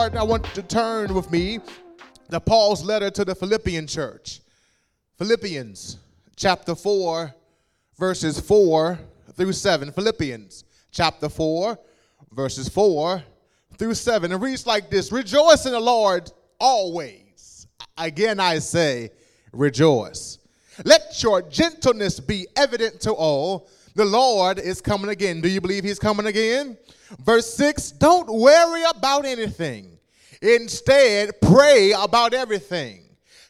I want to turn with me to Paul's letter to the Philippian church. Philippians chapter 4, verses 4 through 7. Philippians chapter 4, verses 4 through 7. It reads like this Rejoice in the Lord always. Again, I say, rejoice. Let your gentleness be evident to all. The Lord is coming again. Do you believe he's coming again? Verse 6 Don't worry about anything. Instead, pray about everything.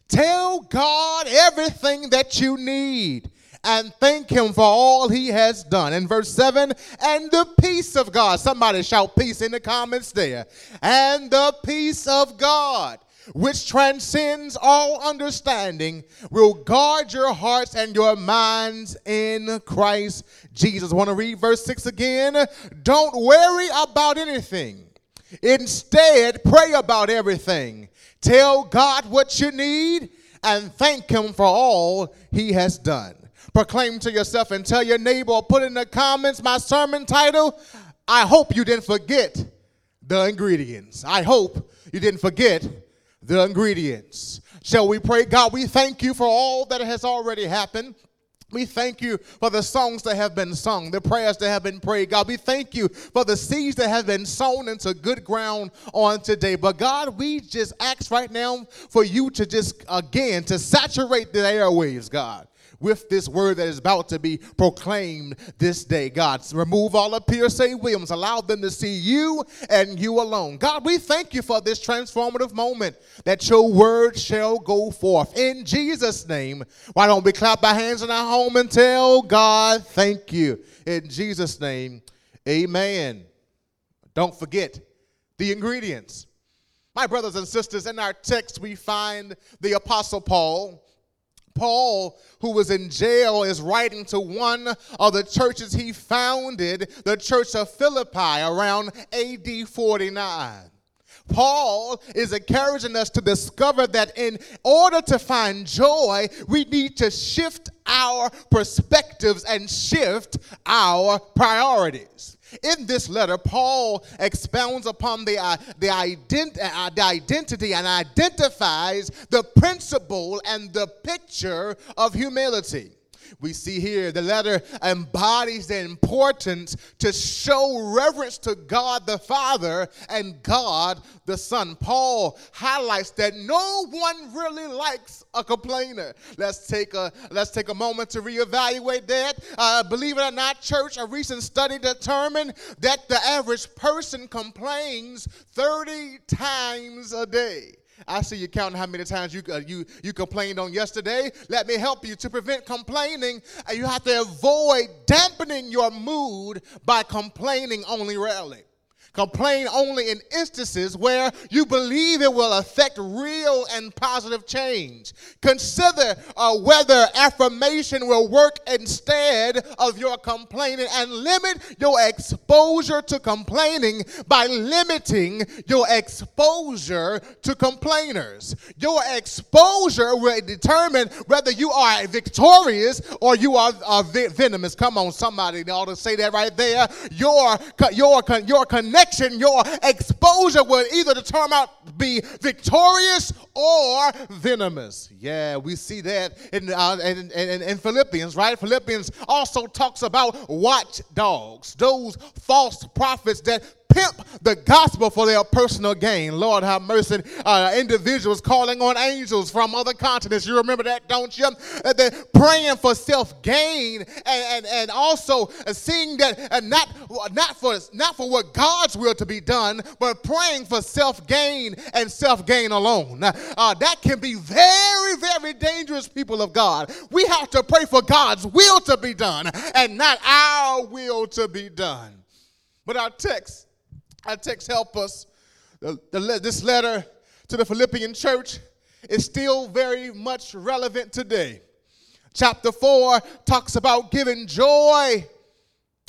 Tell God everything that you need and thank him for all he has done. In verse 7, and the peace of God. Somebody shout peace in the comments there. And the peace of God, which transcends all understanding, will guard your hearts and your minds in Christ Jesus. Want to read verse 6 again? Don't worry about anything. Instead, pray about everything. Tell God what you need and thank Him for all He has done. Proclaim to yourself and tell your neighbor or put in the comments my sermon title. I hope you didn't forget the ingredients. I hope you didn't forget the ingredients. Shall we pray? God, we thank you for all that has already happened. We thank you for the songs that have been sung, the prayers that have been prayed. God, we thank you for the seeds that have been sown into good ground on today. But God, we just ask right now for you to just, again, to saturate the airwaves, God with this word that is about to be proclaimed this day. God, remove all of Pastor Williams. Allow them to see you and you alone. God, we thank you for this transformative moment that your word shall go forth. In Jesus' name, why don't we clap our hands in our home and tell God thank you? In Jesus' name, amen. Don't forget the ingredients. My brothers and sisters, in our text, we find the Apostle Paul Paul, who was in jail, is writing to one of the churches he founded, the church of Philippi, around AD 49. Paul is encouraging us to discover that in order to find joy, we need to shift our perspectives and shift our priorities. In this letter, Paul expounds upon the, uh, the, ident- uh, the identity and identifies the principle and the picture of humility. We see here the letter embodies the importance to show reverence to God the Father and God the Son. Paul highlights that no one really likes a complainer. Let's take a let's take a moment to reevaluate that. Uh, believe it or not, church, a recent study determined that the average person complains 30 times a day. I see you counting how many times you, uh, you, you complained on yesterday. Let me help you. To prevent complaining, you have to avoid dampening your mood by complaining only rarely. Complain only in instances where you believe it will affect real and positive change. Consider uh, whether affirmation will work instead of your complaining and limit your exposure to complaining by limiting your exposure to complainers. Your exposure will determine whether you are victorious or you are uh, venomous. Come on, somebody ought to say that right there. Your, your, your connection connection, your exposure will either determine out be victorious or venomous. Yeah, we see that in, uh, in, in, in Philippians, right? Philippians also talks about watchdogs, those false prophets that pimp the gospel for their personal gain. Lord have mercy. Uh, individuals calling on angels from other continents. You remember that, don't you? Uh, they're praying for self gain and, and, and also seeing that uh, not, not, for, not for what God's will to be done, but praying for self gain and self gain alone. Uh, that can be very, very dangerous, people of God. We have to pray for God's will to be done and not our will to be done. But our text our text help us. The, the, this letter to the Philippian church is still very much relevant today. Chapter 4 talks about giving joy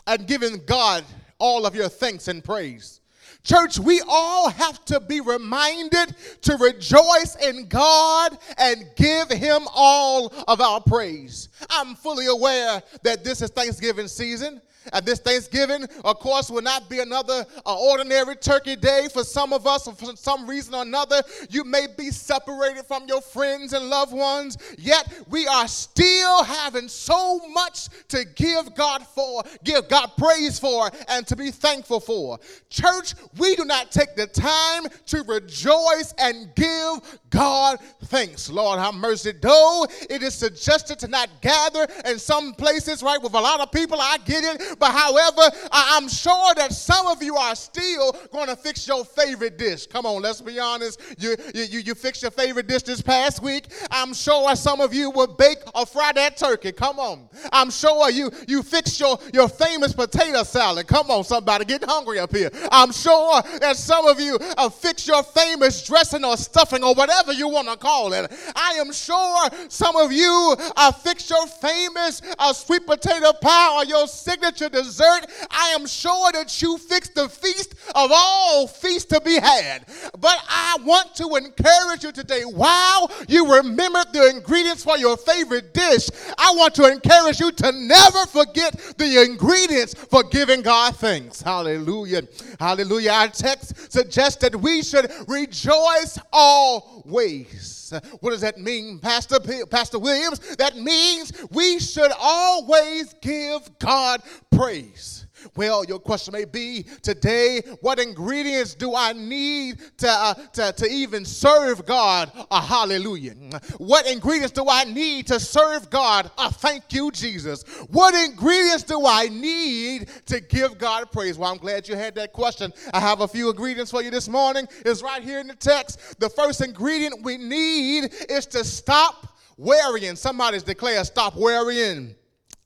and giving God all of your thanks and praise. Church, we all have to be reminded to rejoice in God and give Him all of our praise. I'm fully aware that this is Thanksgiving season. And this Thanksgiving, of course, will not be another uh, ordinary turkey day for some of us, for some reason or another. You may be separated from your friends and loved ones, yet we are still having so much to give God for, give God praise for, and to be thankful for. Church, we do not take the time to rejoice and give God thanks. Lord, have mercy. Though it is suggested to not gather in some places, right, with a lot of people, I get it. But however, I, am sure that some of you are still going to fix your favorite dish. Come on, let's be honest. You, you, you fixed your favorite dish this past week. I'm sure some of you will bake or fry that turkey. Come on. I'm sure you, you fixed your, your famous potato salad. Come on, somebody, get hungry up here. I'm sure that some of you uh, fix your famous dressing or stuffing or whatever you want to call it. I am sure some of you uh, fix your famous uh, sweet potato pie or your signature your dessert, I am sure that you fixed the feast of all feasts to be had. But I want to encourage you today, while you remember the ingredients for your favorite dish, I want to encourage you to never forget the ingredients for giving God thanks. Hallelujah. Hallelujah. Our text suggests that we should rejoice always. Uh, what does that mean, Pastor, Pastor Williams? That means we should always give God praise. Well, your question may be today, what ingredients do I need to, uh, to, to even serve God a hallelujah? What ingredients do I need to serve God a thank you, Jesus? What ingredients do I need to give God praise? Well, I'm glad you had that question. I have a few ingredients for you this morning. It's right here in the text. The first ingredient we need is to stop worrying. Somebody's declare, stop worrying.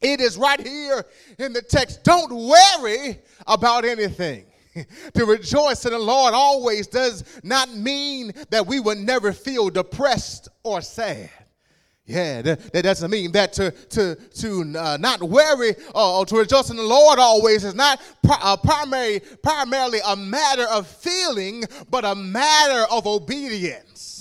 It is right here in the text. Don't worry about anything. to rejoice in the Lord always does not mean that we will never feel depressed or sad. Yeah, that, that doesn't mean that to, to, to uh, not worry uh, or to rejoice in the Lord always is not pri- uh, primary, primarily a matter of feeling, but a matter of obedience.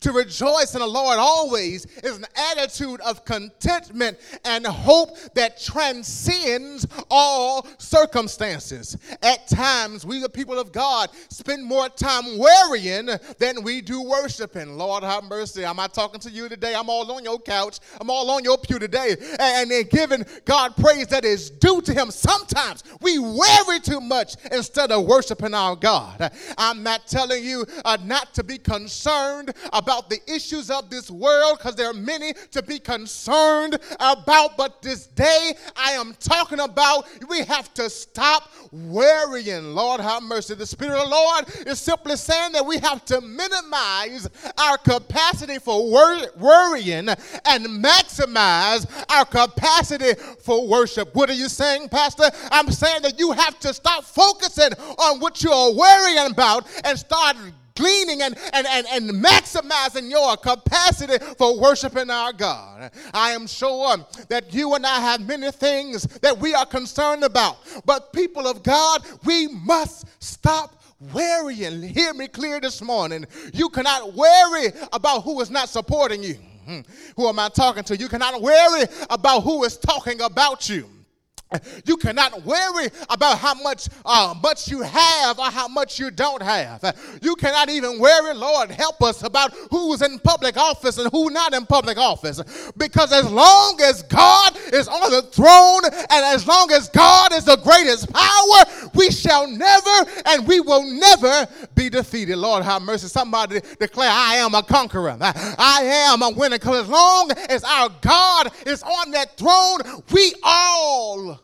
To rejoice in the Lord always is an attitude of contentment and hope that transcends all circumstances. At times, we, the people of God, spend more time worrying than we do worshiping. Lord, have mercy. I'm not talking to you today. I'm all on your couch. I'm all on your pew today. And then giving God praise that is due to Him. Sometimes we worry too much instead of worshiping our God. I'm not telling you uh, not to be concerned about about the issues of this world because there are many to be concerned about. But this day, I am talking about we have to stop worrying. Lord, have mercy. The Spirit of the Lord is simply saying that we have to minimize our capacity for wor- worrying and maximize our capacity for worship. What are you saying, Pastor? I'm saying that you have to stop focusing on what you are worrying about and start gleaning and, and, and, and maximizing your capacity for worshiping our God. I am sure that you and I have many things that we are concerned about. But, people of God, we must stop worrying. Hear me clear this morning. You cannot worry about who is not supporting you. Hmm. Who am I talking to? You cannot worry about who is talking about you. You cannot worry about how much uh, much you have or how much you don't have. You cannot even worry, Lord, help us about who's in public office and who not in public office. Because as long as God is on the throne and as long as God is the greatest power, we shall never and we will never be defeated. Lord, have mercy. Somebody declare, I am a conqueror. I am a winner. Because as long as our God is on that throne, we all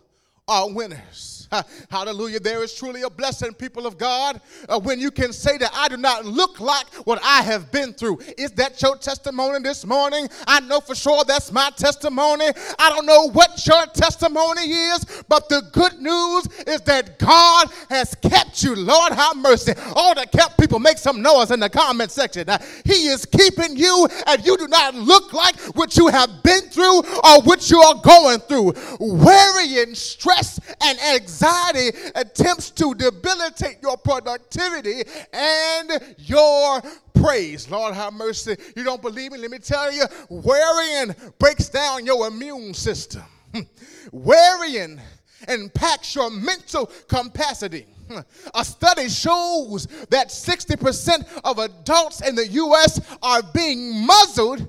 are winners. Hallelujah. There is truly a blessing, people of God, uh, when you can say that I do not look like what I have been through. Is that your testimony this morning? I know for sure that's my testimony. I don't know what your testimony is, but the good news is that God has kept you. Lord, have mercy. All the kept people make some noise in the comment section. Uh, he is keeping you, and you do not look like what you have been through or what you are going through. Worrying, stress, and anxiety anxiety attempts to debilitate your productivity and your praise. Lord, have mercy. You don't believe me? Let me tell you, worrying breaks down your immune system. worrying impacts your mental capacity. A study shows that 60% of adults in the U.S. are being muzzled,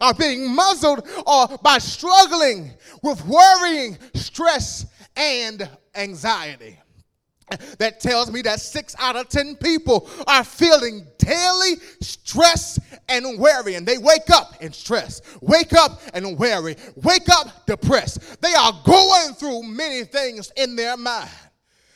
are being muzzled or by struggling with worrying, stress, and anxiety that tells me that six out of ten people are feeling daily stress and worry. And they wake up in stress, wake up and worry, wake up depressed. They are going through many things in their mind.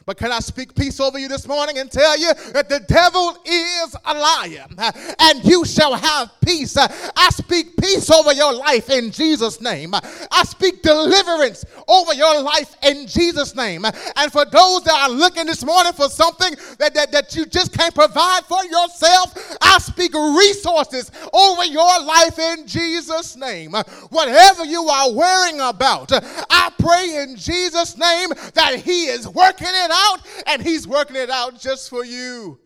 But can I speak peace over you this morning and tell you that the devil is a liar uh, and you shall have peace? Uh, I speak peace over your life in Jesus' name. I speak deliverance over your life in Jesus' name. And for those that are looking this morning for something that, that, that you just can't provide for yourself, I speak resources over your life in Jesus' name. Whatever you are worrying about, I pray in Jesus' name that He is working it out and He's working it out just for you.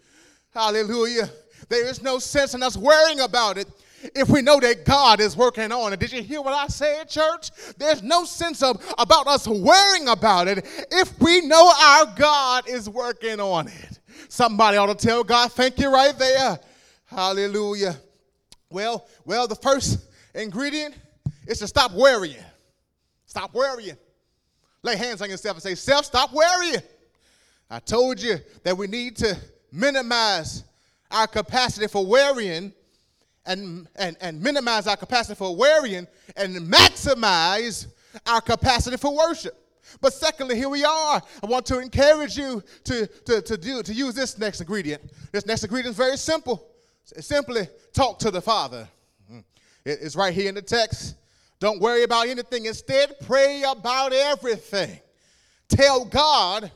Hallelujah. There is no sense in us worrying about it if we know that God is working on it. Did you hear what I said, church? There's no sense of about us worrying about it if we know our God is working on it. Somebody ought to tell God, thank you right there. Hallelujah. Well, well, the first ingredient is to stop worrying. Stop worrying. Lay hands on yourself and say, Self, stop worrying. I told you that we need to minimize our capacity for worrying and, and, and minimize our capacity for worrying and maximize our capacity for worship. But secondly, here we are. I want to encourage you to, to, to, do, to use this next ingredient. This next ingredient is very simple. Simply talk to the Father. Mm-hmm. It's right here in the text. Don't worry about anything. Instead, pray about everything. Tell God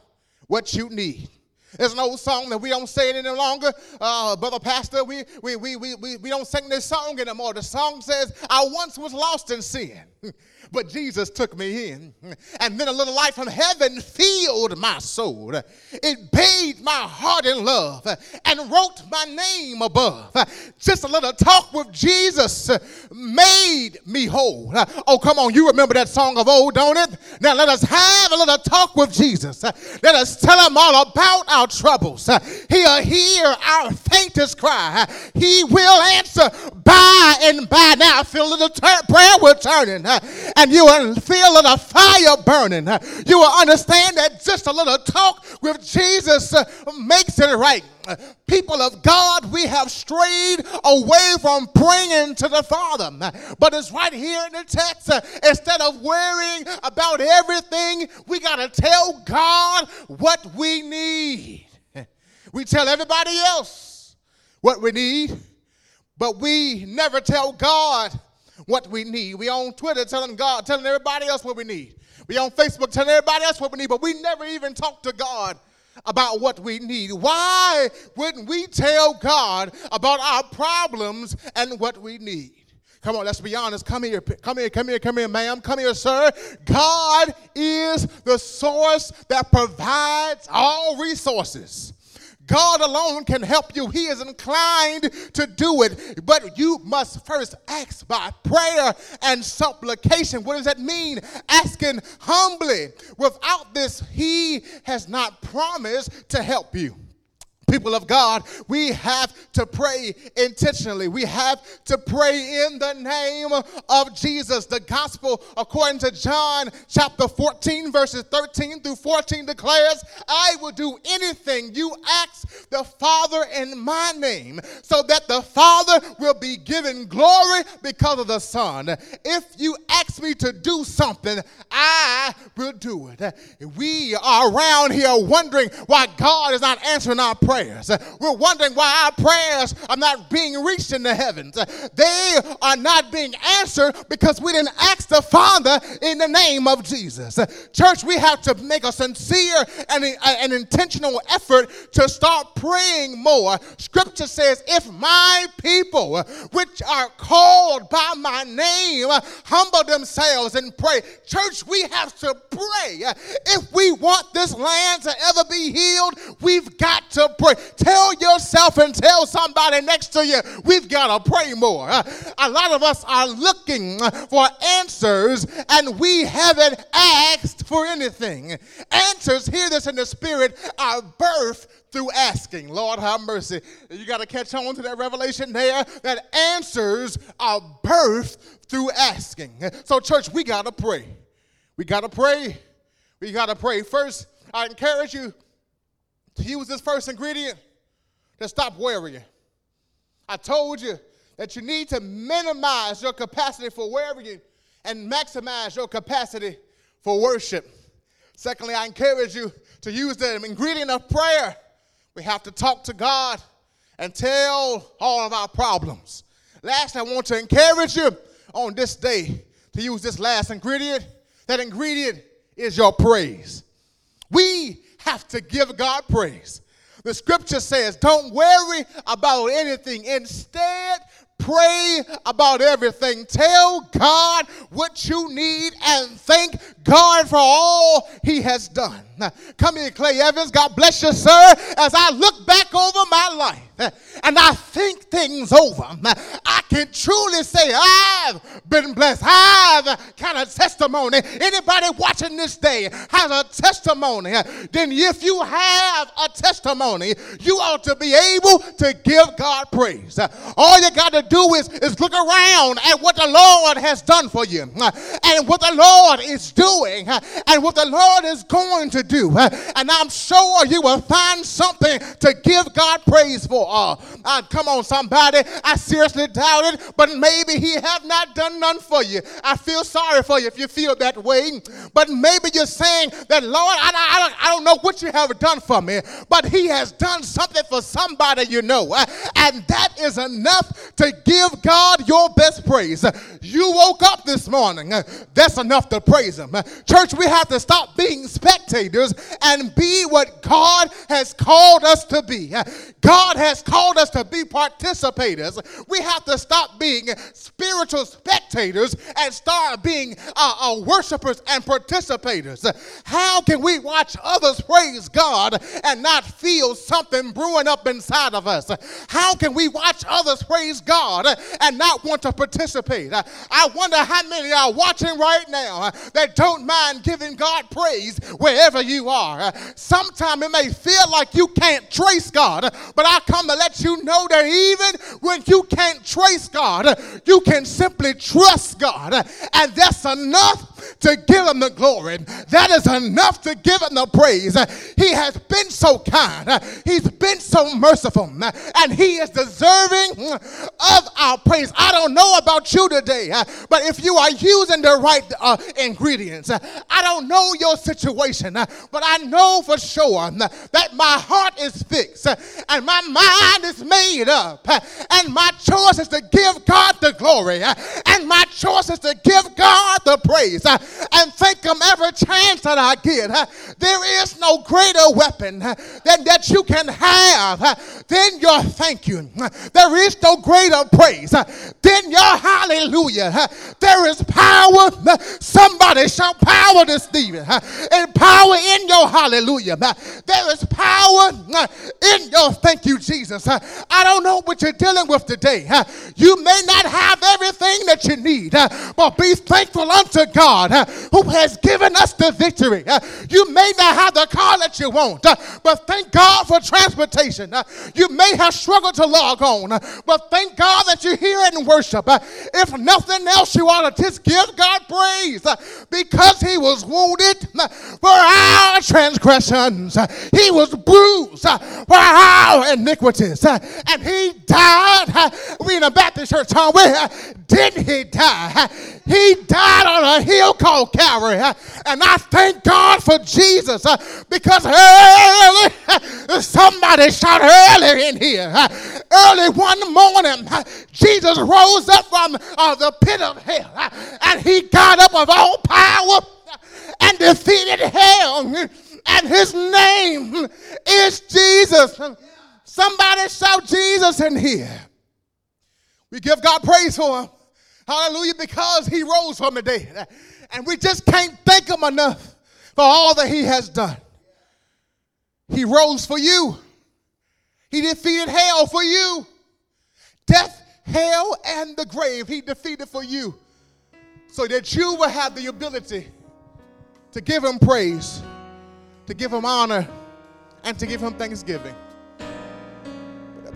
what you need. There's an old song that we don't say it any longer. Uh, Brother Pastor, we, we, we, we, we don't sing this song anymore. The song says, I once was lost in sin. but Jesus took me in. And then a little light from heaven filled my soul. It bathed my heart in love and wrote my name above. Just a little talk with Jesus made me whole. Oh, come on, you remember that song of old, don't it? Now let us have a little talk with Jesus. Let us tell him all about our troubles. He'll hear our faintest cry. He will answer by and by. Now I feel a little ter- prayer will turning and you will feel a fire burning. You will understand that just a little talk with Jesus uh, makes it right. People of God, we have strayed away from praying to the Father. But it's right here in the text. Instead of worrying about everything, we got to tell God what we need. We tell everybody else what we need, but we never tell God what we need. We on Twitter telling God, telling everybody else what we need. We on Facebook telling everybody else what we need, but we never even talk to God about what we need. Why wouldn't we tell God about our problems and what we need? Come on, let's be honest. Come here, come here, come here, come here, ma'am. Come here, sir. God is the source that provides all resources. God alone can help you. He is inclined to do it. But you must first ask by prayer and supplication. What does that mean? Asking humbly. Without this, He has not promised to help you people of God, we have to pray intentionally. We have to pray in the name of Jesus. The gospel, according to John chapter 14, verses 13 through 14, declares, I will do anything you ask the Father in my name, so that the Father will be given glory because of the Son. If you ask me to do something, I will do it. We are around here wondering why God is not answering our prayer prayers. We're wondering why our prayers are not being reached in the heavens. They are not being answered because we didn't ask the Father in the name of Jesus. Church, we have to make a sincere and an intentional effort to start praying more. Scripture says, if my people, which are called by my name, humble themselves and pray. Church, we have to pray. If we want this land to ever be healed, we've got to pray. Tell yourself and tell somebody next to you, we've got to pray more. A lot of us are looking for answers and we haven't asked for anything. Answers, hear this in the spirit, are birth through asking. Lord, have mercy. You got to catch on to that revelation there that answers are birthed through asking. So, church, we got to pray. We got to pray. We got to pray. First, I encourage you to use this first ingredient to stop worrying. I told you that you need to minimize your capacity for worrying and maximize your capacity for worship. Secondly, I encourage you to use the ingredient of prayer. We have to talk to God and tell all of our problems. Last, I want to encourage you on this day to use this last ingredient. That ingredient is your praise. We have to give God praise. The scripture says, don't worry about anything. Instead, Pray about everything. Tell God what you need and thank God for all He has done. Come here, Clay Evans. God bless you, sir. As I look back over my life eh, and I think things over, I can truly say I've been blessed. I've kind of testimony. Anybody watching this day has a testimony. Then, if you have a testimony, you ought to be able to give God praise. All you got to do is, is look around at what the Lord has done for you eh, and what the Lord is doing eh, and what the Lord is going to do. And I'm sure you will find something to give God praise for. Uh, come on, somebody. I seriously doubt it, but maybe He have not done none for you. I feel sorry for you if you feel that way. But maybe you're saying that, Lord, I, I, don't, I don't know what you have done for me, but He has done something for somebody you know. And that is enough to give God your best praise. You woke up this morning. That's enough to praise Him. Church, we have to stop being spectators and be what God has called us to be. God has called us to be participators. We have to stop being spiritual spectators and start being uh, uh, worshipers and participators. How can we watch others praise God and not feel something brewing up inside of us? How can we watch others praise God and not want to participate? I wonder how many are watching right now that don't mind giving God praise wherever you are. Sometimes it may feel like you can't trace God, but I come to let you know that even when you can't trace God, you can simply trust God. And that's enough to give him the glory. That is enough to give him the praise. He has been so kind, he's been so merciful, and he is deserving of our praise. I don't know about you today, but if you are using the right uh, ingredients, I don't know your situation, I know for sure that my heart is fixed and my mind is made up, and my choice is to give God the glory, and my choice is to give God the praise and thank Him every chance that I get. There is no greater weapon than that you can have than your thank you. There is no greater praise than your hallelujah. There is power. Somebody shout power this evening. And power in your hallelujah. There is power uh, in your thank you, Jesus. Uh, I don't know what you're dealing with today. Uh, you may not have everything that you need, but be thankful unto God who has given us the victory. You may not have the car that you want, but thank God for transportation. You may have struggled to log on, but thank God that you're here in worship. If nothing else, you ought to just give God praise because He was wounded for our transgressions, He was bruised for our iniquities, and He died. We in a Baptist church, huh? Didn't He die? He died on a hill called Calvary. And I thank God for Jesus because early, somebody shot early in here. Early one morning, Jesus rose up from uh, the pit of hell and he got up with all power and defeated hell. And his name is Jesus. Somebody shout Jesus in here. We give God praise for him. Hallelujah, because he rose from the dead. And we just can't thank him enough for all that he has done. He rose for you. He defeated hell for you. Death, hell, and the grave, he defeated for you. So that you will have the ability to give him praise, to give him honor, and to give him thanksgiving.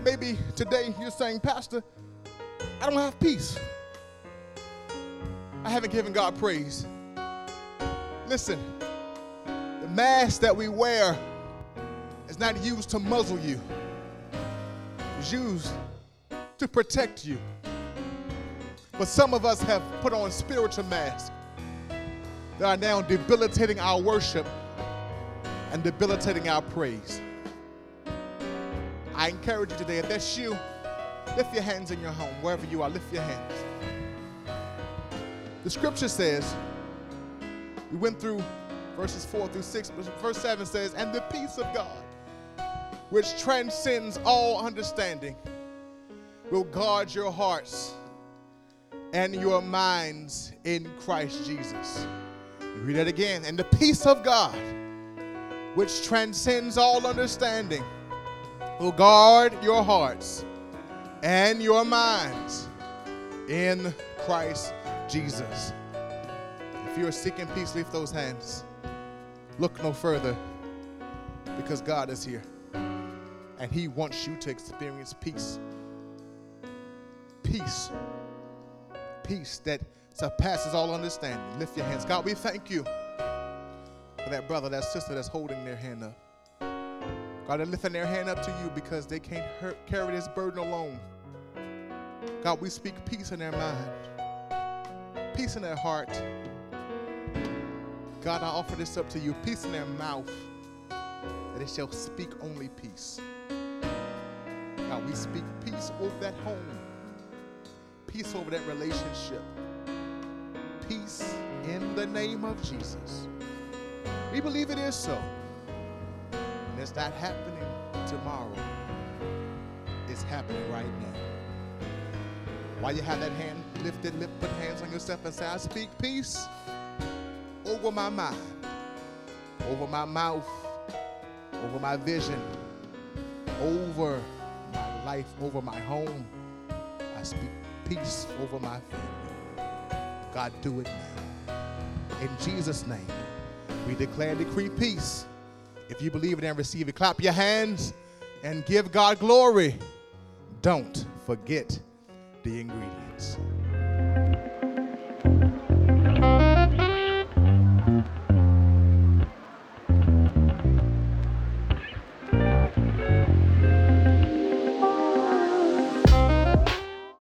Maybe today you're saying, Pastor, I don't have peace. I haven't given God praise. Listen, the mask that we wear is not used to muzzle you, it's used to protect you. But some of us have put on spiritual masks that are now debilitating our worship and debilitating our praise. I encourage you today, if that's you, lift your hands in your home, wherever you are, lift your hands. The scripture says, we went through verses 4 through 6, but verse 7 says, And the peace of God, which transcends all understanding, will guard your hearts and your minds in Christ Jesus. Read that again. And the peace of God, which transcends all understanding, will guard your hearts and your minds in Christ Jesus. If you're seeking peace, lift those hands. Look no further because God is here and He wants you to experience peace. Peace. Peace that surpasses all understanding. Lift your hands. God, we thank you for that brother, that sister that's holding their hand up. God, they're lifting their hand up to you because they can't hurt, carry this burden alone. God, we speak peace in their mind, peace in their heart. God, I offer this up to you peace in their mouth, that they shall speak only peace. God, we speak peace over that home, peace over that relationship, peace in the name of Jesus. We believe it is so. And it's not happening tomorrow, it's happening right now. While you have that hand lifted, lift, put hands on yourself and say, I speak peace over my mind, over my mouth, over my vision, over my life, over my home. I speak peace over my family. God, do it now. In Jesus' name, we declare and decree peace. If you believe it and receive it, clap your hands and give God glory. Don't forget the ingredients.